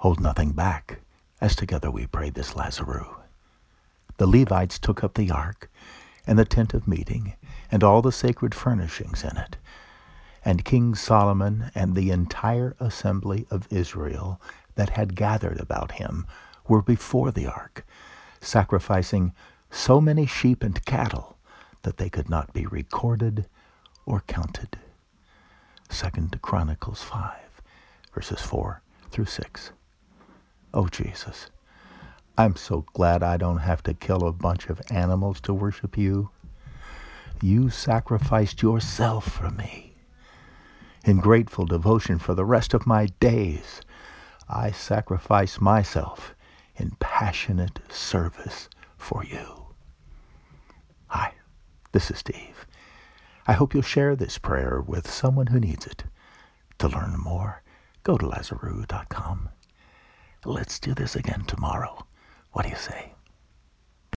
Hold nothing back, as together we pray this Lazarus. The Levites took up the ark, and the tent of meeting, and all the sacred furnishings in it. And King Solomon and the entire assembly of Israel that had gathered about him were before the ark, sacrificing so many sheep and cattle that they could not be recorded or counted. Second Chronicles 5, verses 4 through 6. Oh, Jesus, I'm so glad I don't have to kill a bunch of animals to worship you. You sacrificed yourself for me. In grateful devotion for the rest of my days, I sacrifice myself in passionate service for you. Hi, this is Steve. I hope you'll share this prayer with someone who needs it. To learn more, go to Lazarus.com. Let's do this again tomorrow. What do you say?